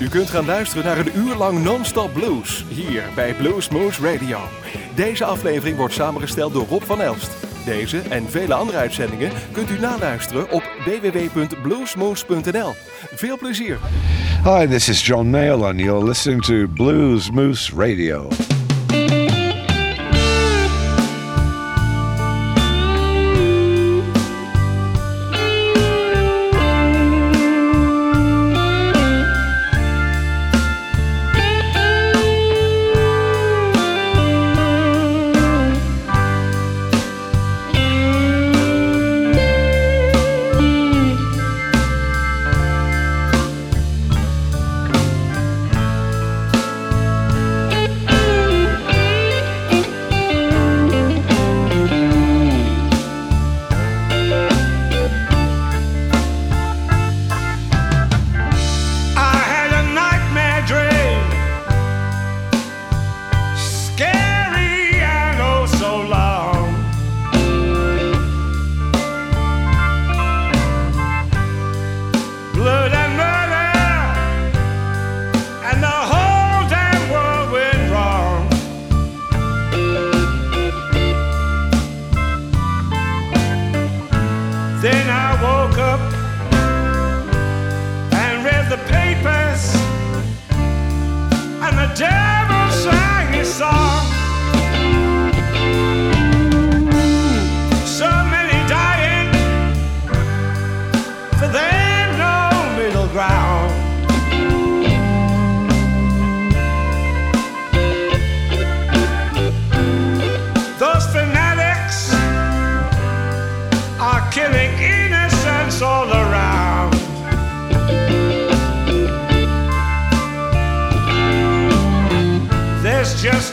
U kunt gaan luisteren naar een uur lang non-stop blues hier bij Blues Moose Radio. Deze aflevering wordt samengesteld door Rob van Elst. Deze en vele andere uitzendingen kunt u naluisteren op www.bluesmoose.nl. Veel plezier. Hi, this is John Mayall, and you're listening to Blues Moose Radio.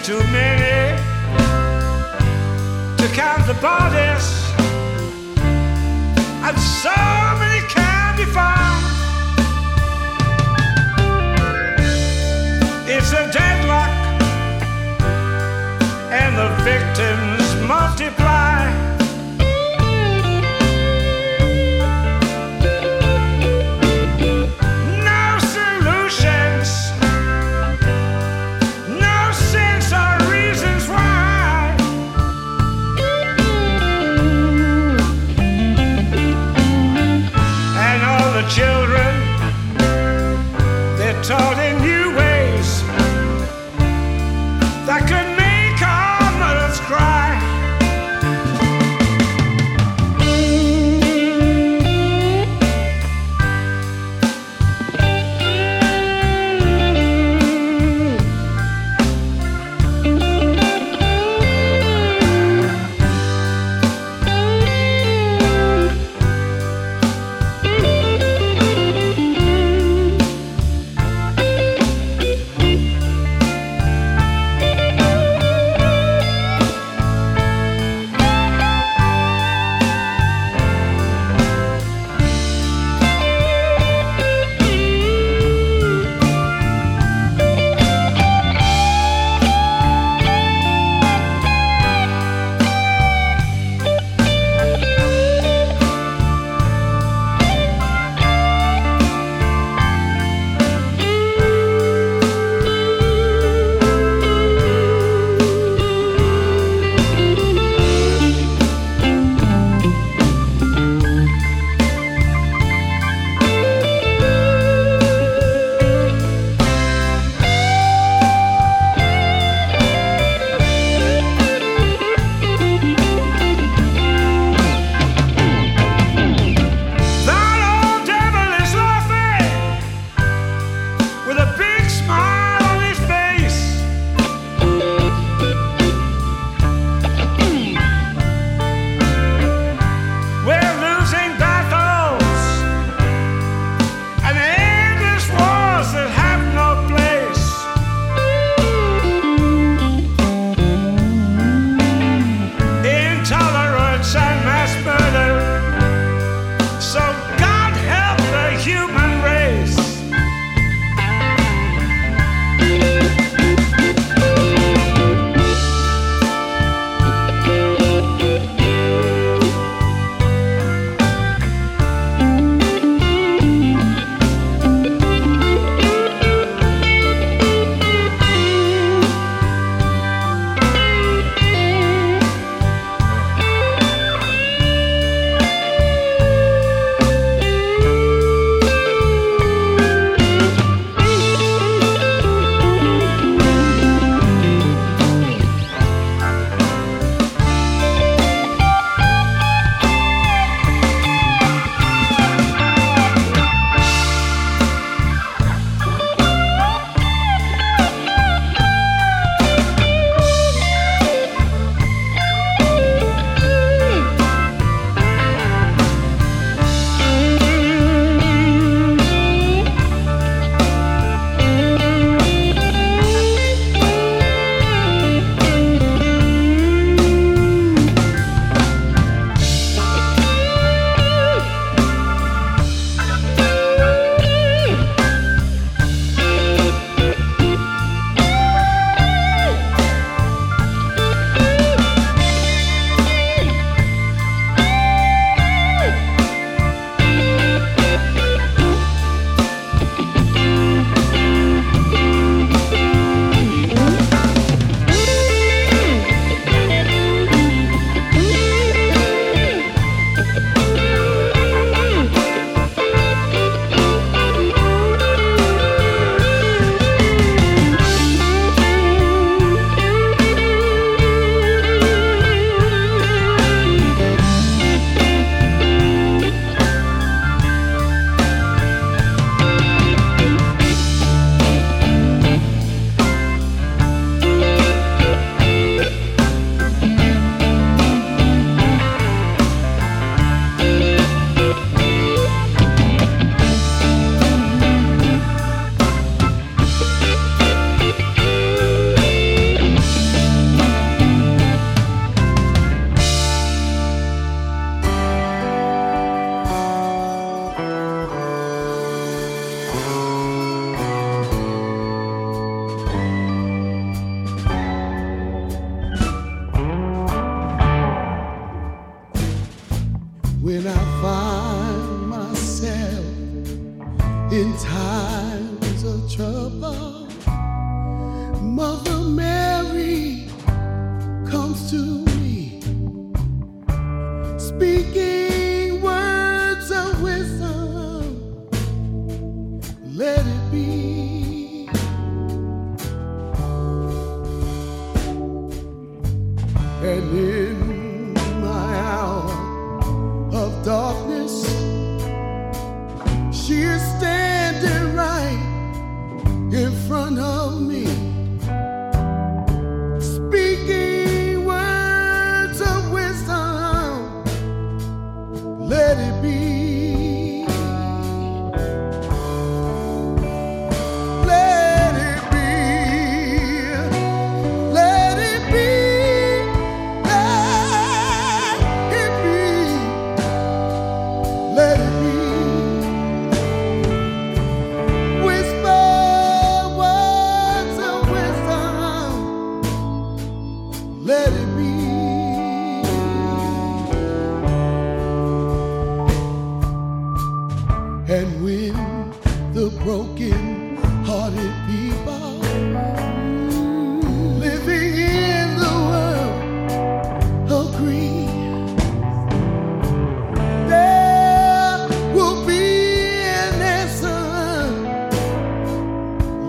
Too many to count the bodies, and so many can be found. It's a deadlock, and the victims multiply.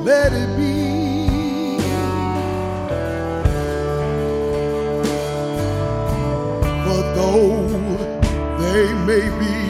Let it be. For though they may be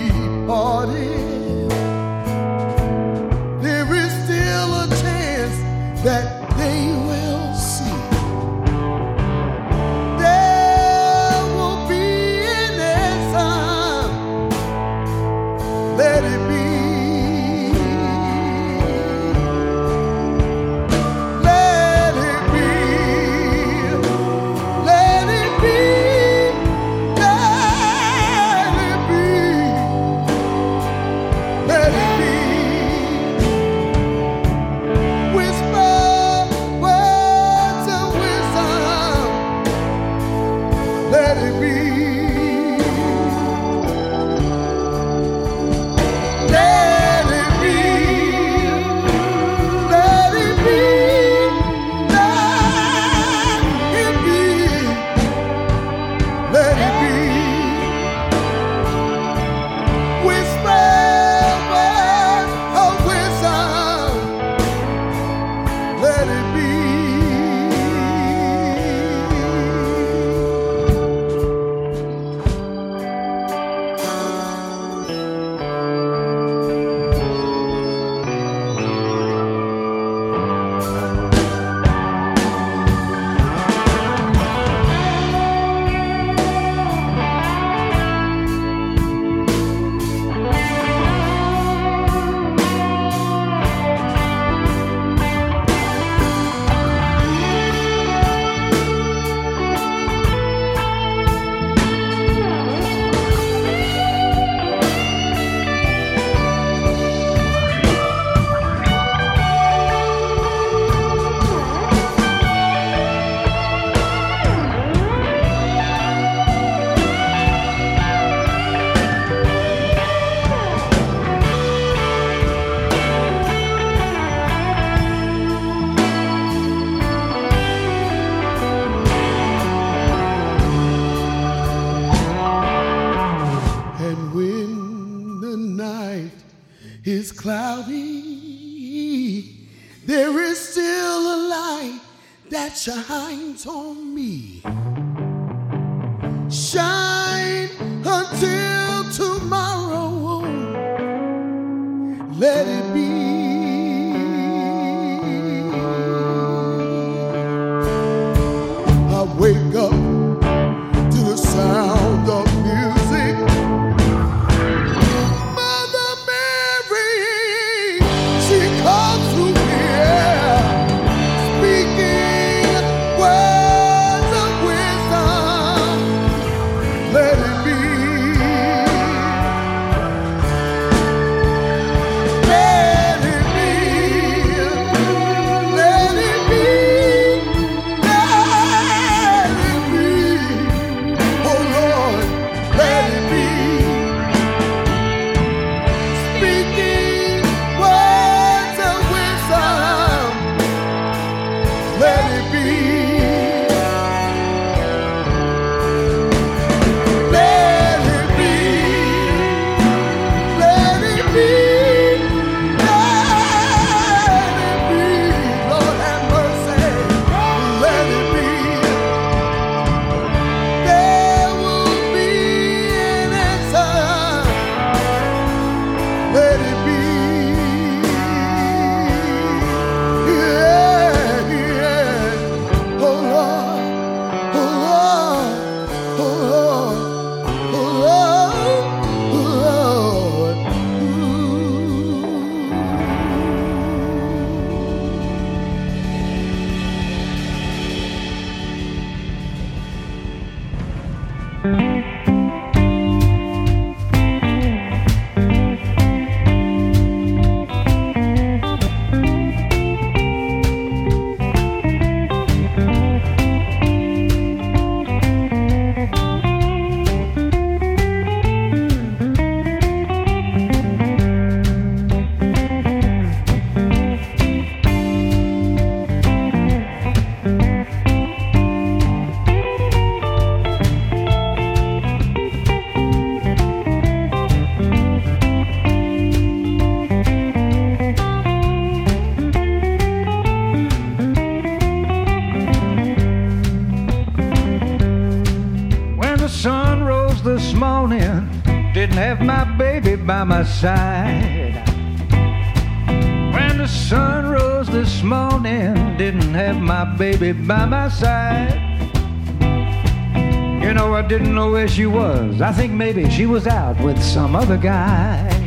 think maybe she was out with some other guy.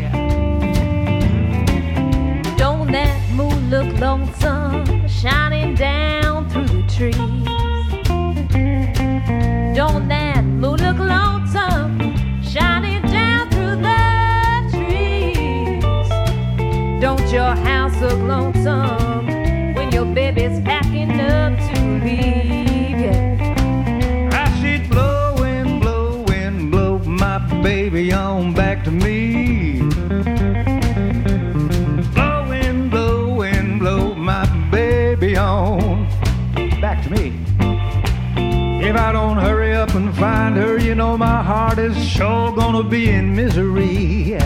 I don't hurry up and find her, you know my heart is sure gonna be in misery.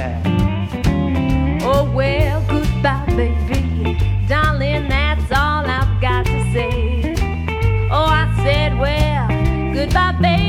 Oh well, goodbye, baby. Darling, that's all I've got to say. Oh, I said, well, goodbye, baby.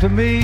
to me.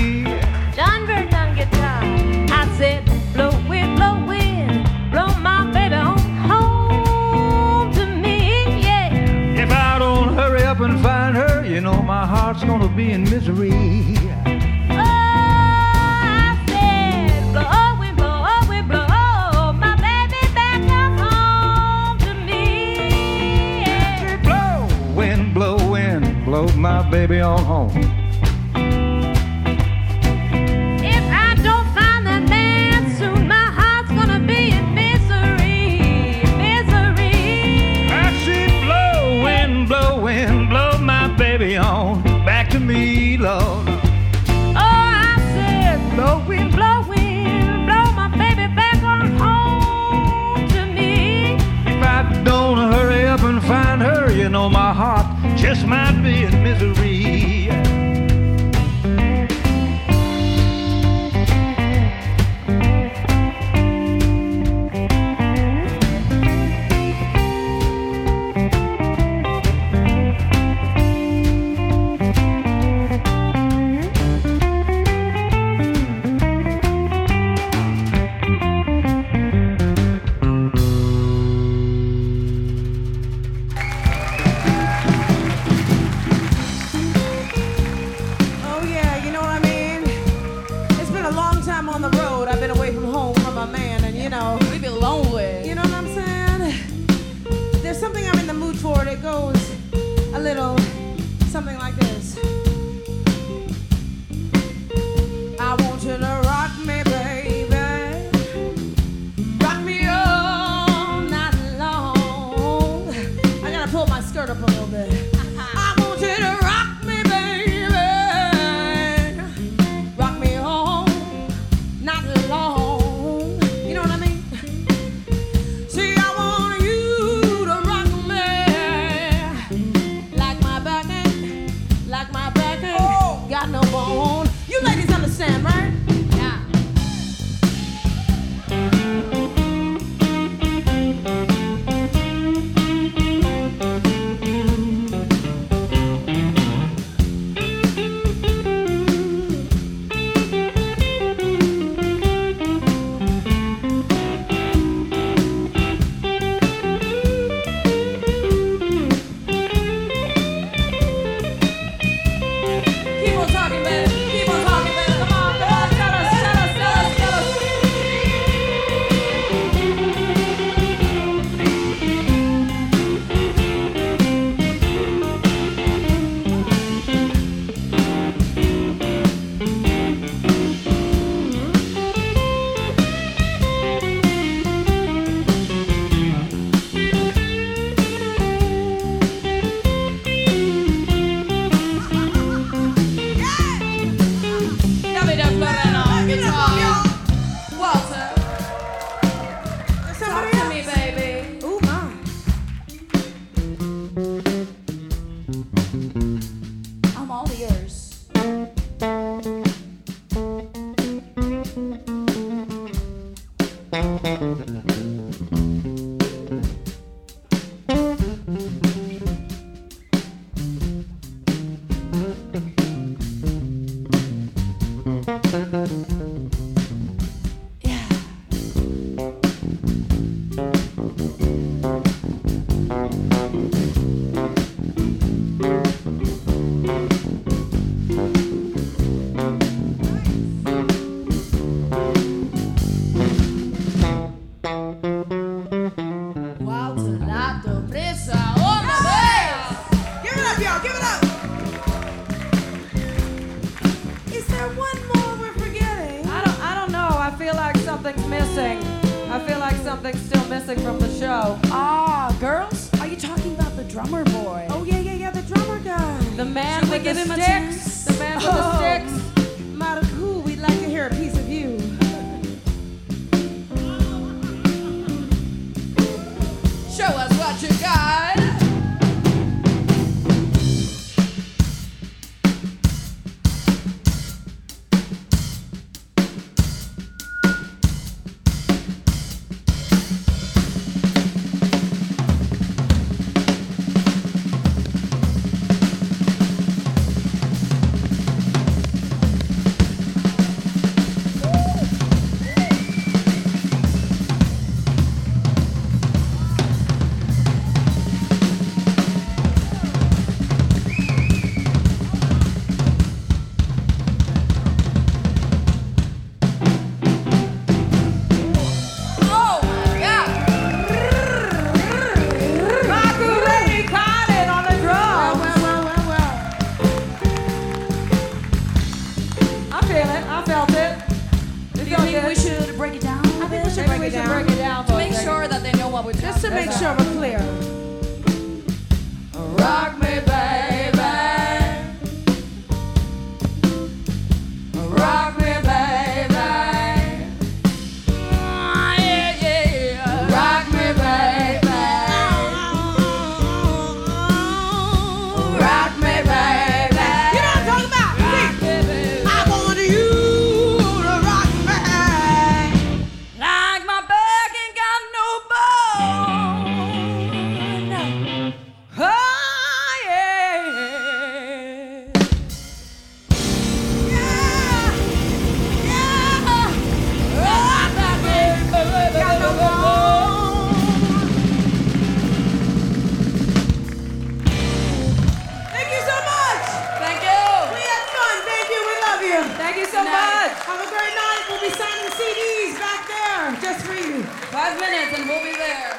You. We love you. Thank you so Good much. Have a great night. We'll be signing CDs back there just for you. Five minutes and we'll be there.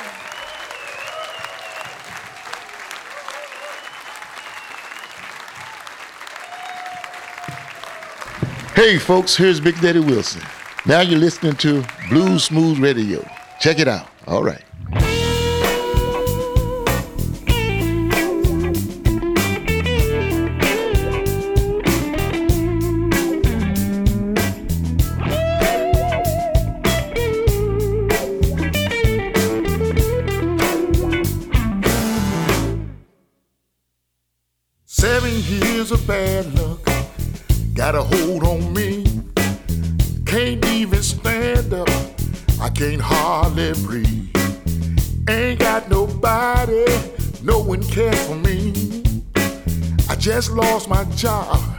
Hey, folks, here's Big Daddy Wilson. Now you're listening to Blues Moose Radio. Check it out. All right. Bad luck got a hold on me. Can't even stand up. I can't hardly breathe. Ain't got nobody, no one cares for me. I just lost my job.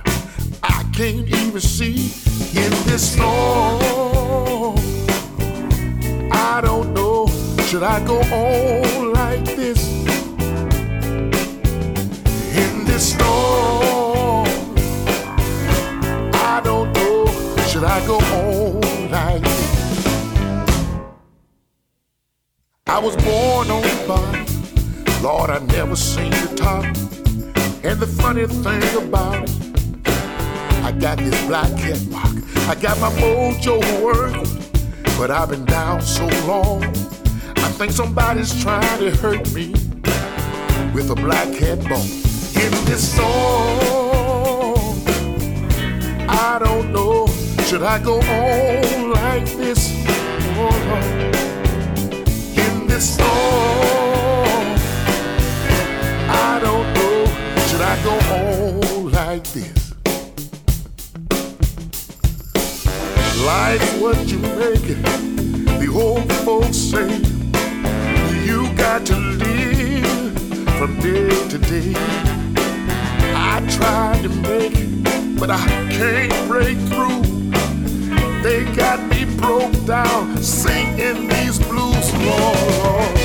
So long. I think somebody's trying to hurt me with a black cat bone. In this song, I don't know, should I go on like this? In this song, I don't know, should I go on like this? Life's what you make it. Old folks say you got to live from day to day. I tried to make it, but I can't break through. They got me broke down singing these blues. Lord.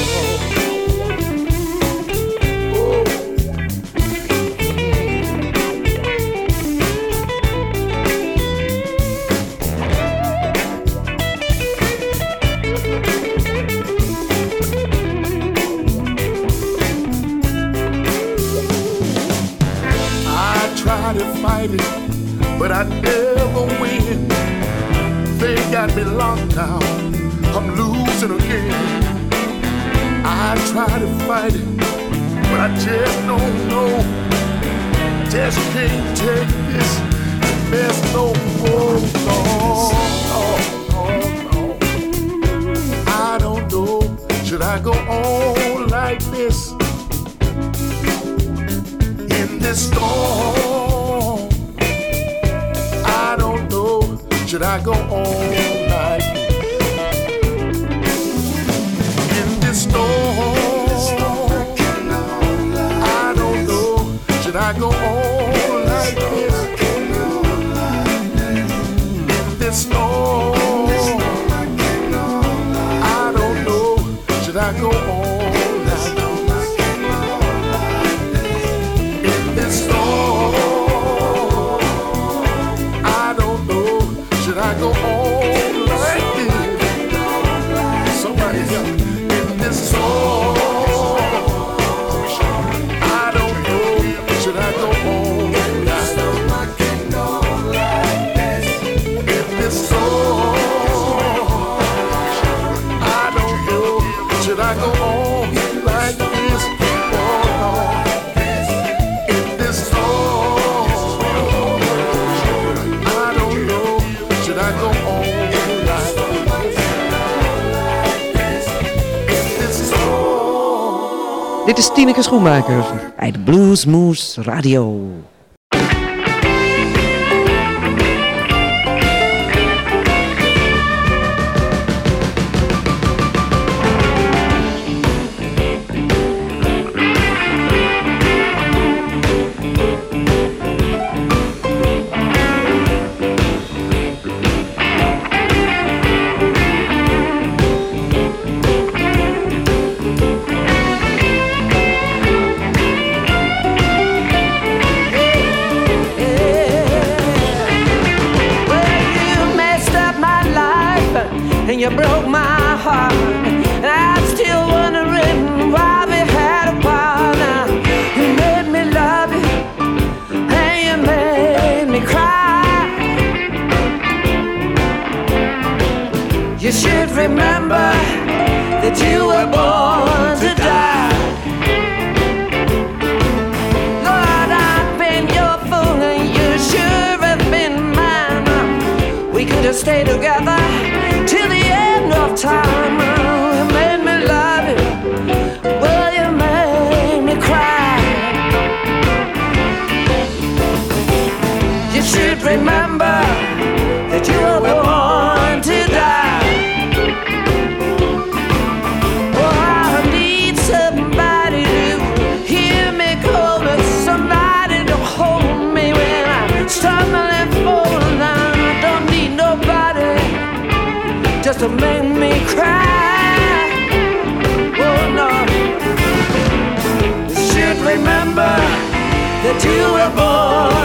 I try to fight it, but I just don't know. Just can't take this mess no more. No, no, no, I don't know. Should I go on like this in this storm? I don't know. Should I go on? filmmakers bij de Bluesmoose Radio. together. above.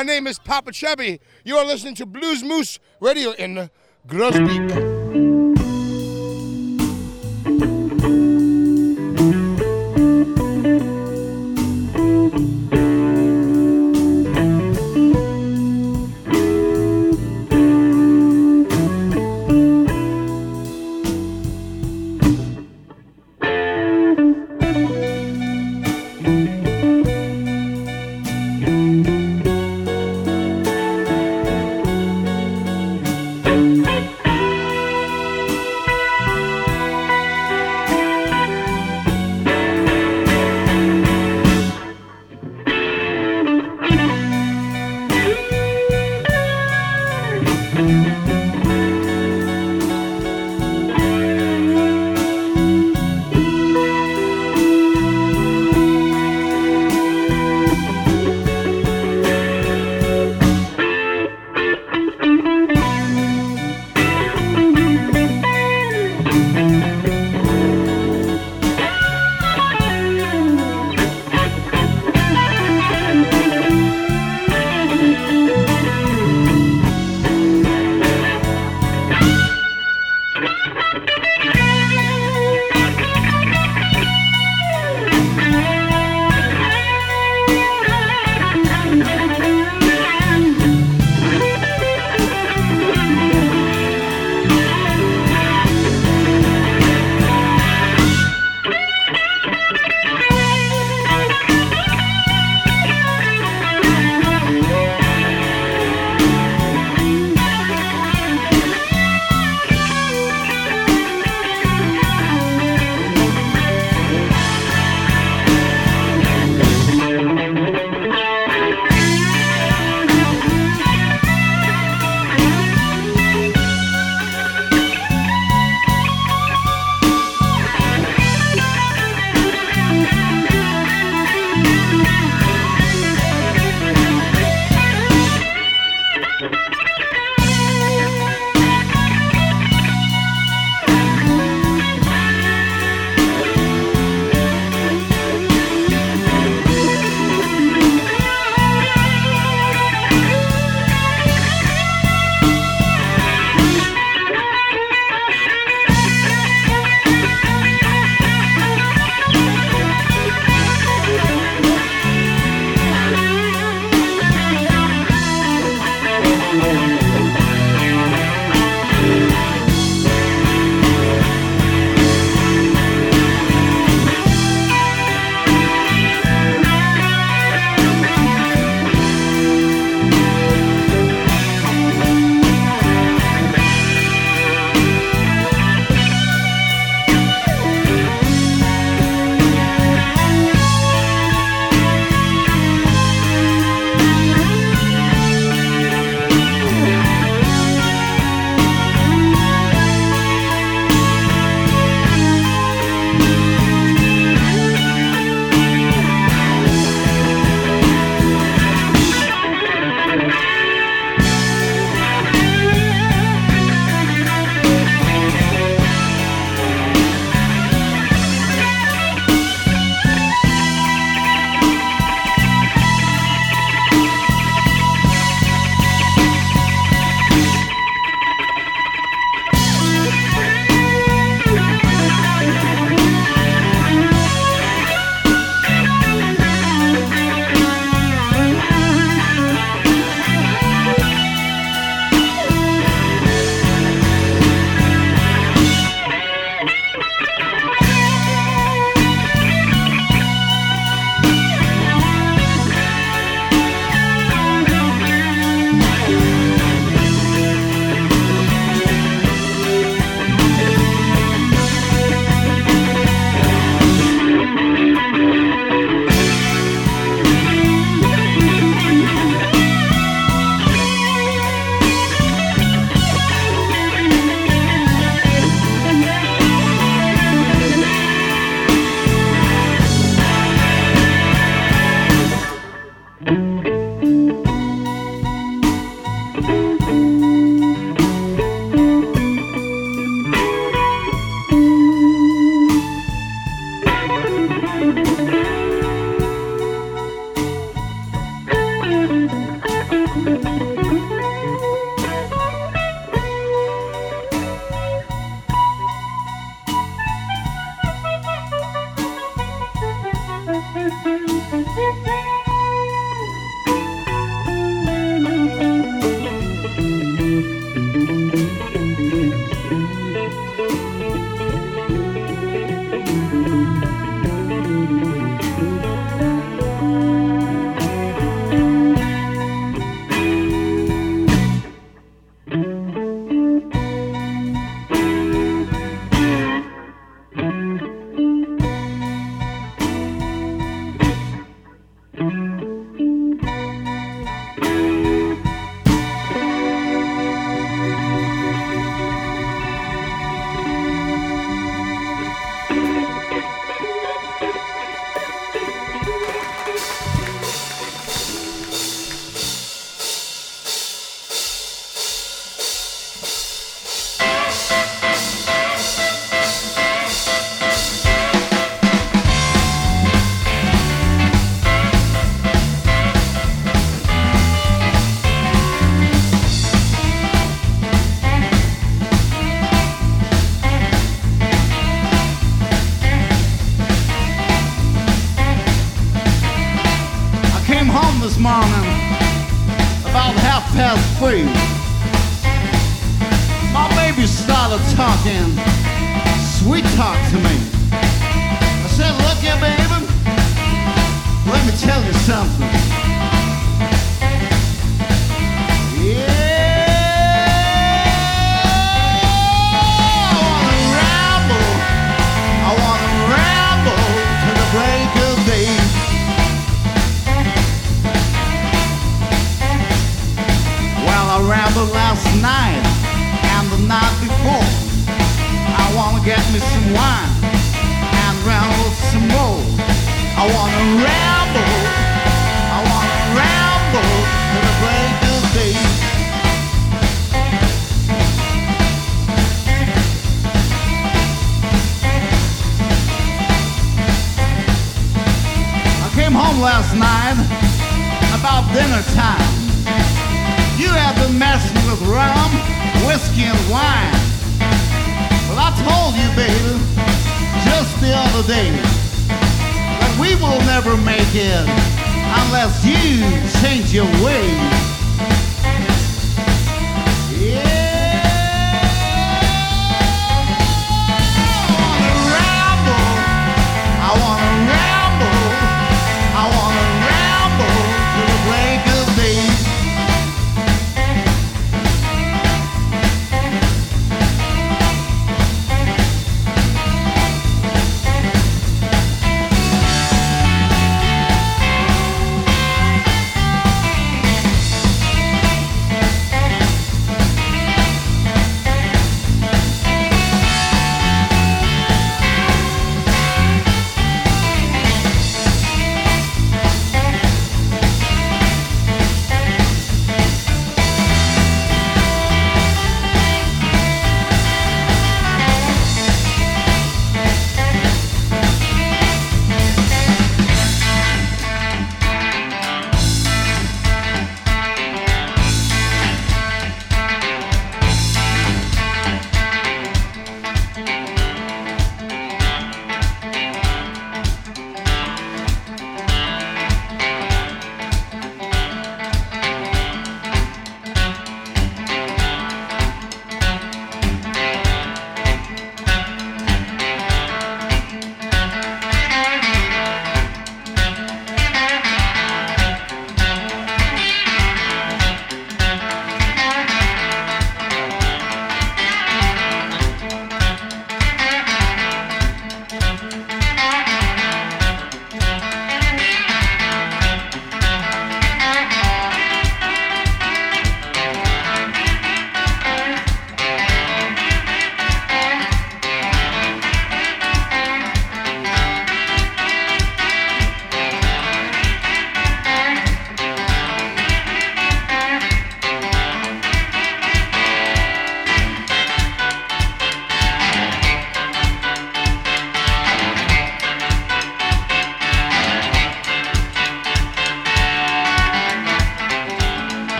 My name is Popa Chubby. You are listening to Blues Moose Radio in Groesbeek. talking sweet talk to me. I said, look here, baby, let me tell you something.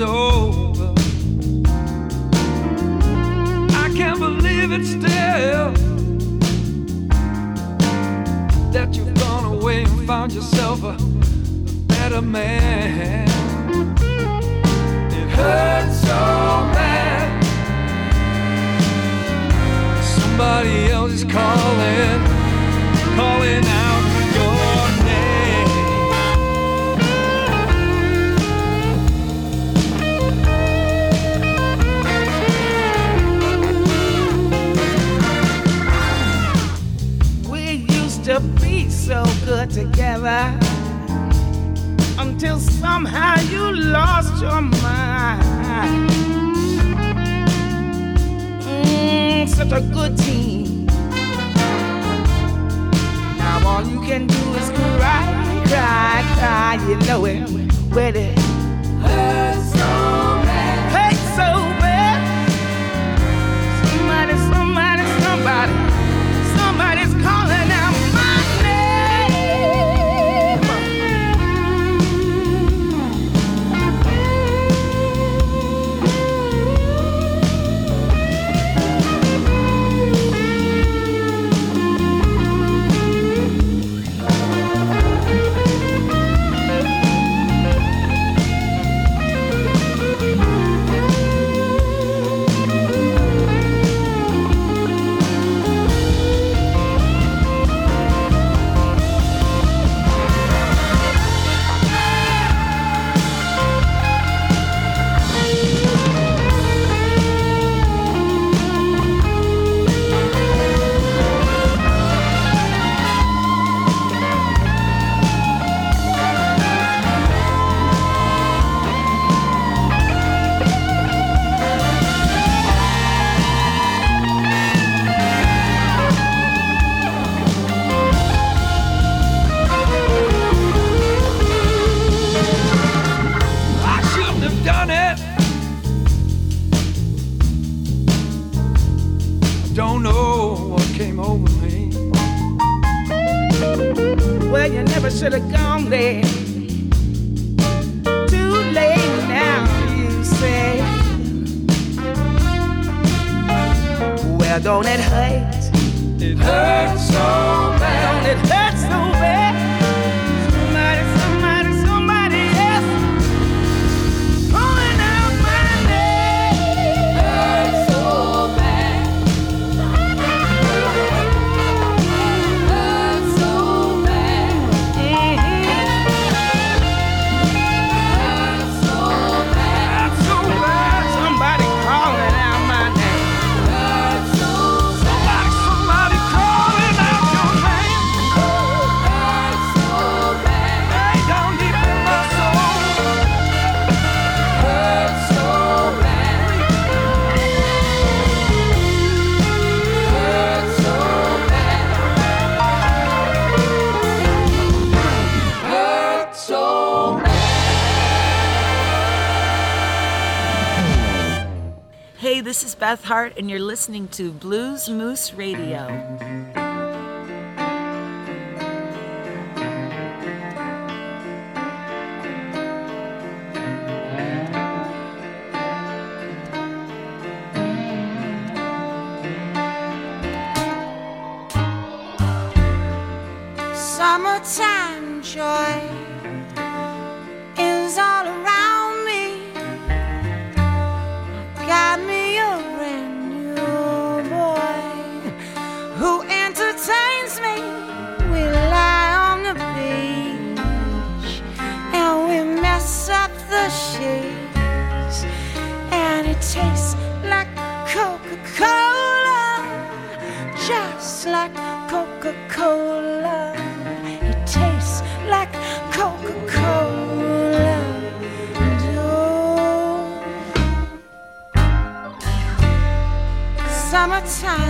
over. I can't believe it still that you've gone away and found yourself a better man. It hurts so bad. Somebody else is calling, calling. together until somehow you lost your mind. Mm, such a good team. Now all you can do is cry, cry, cry. You know it, with it hurts. Beth Hart, and you're listening to Blues Moose Radio. summertime joy. time.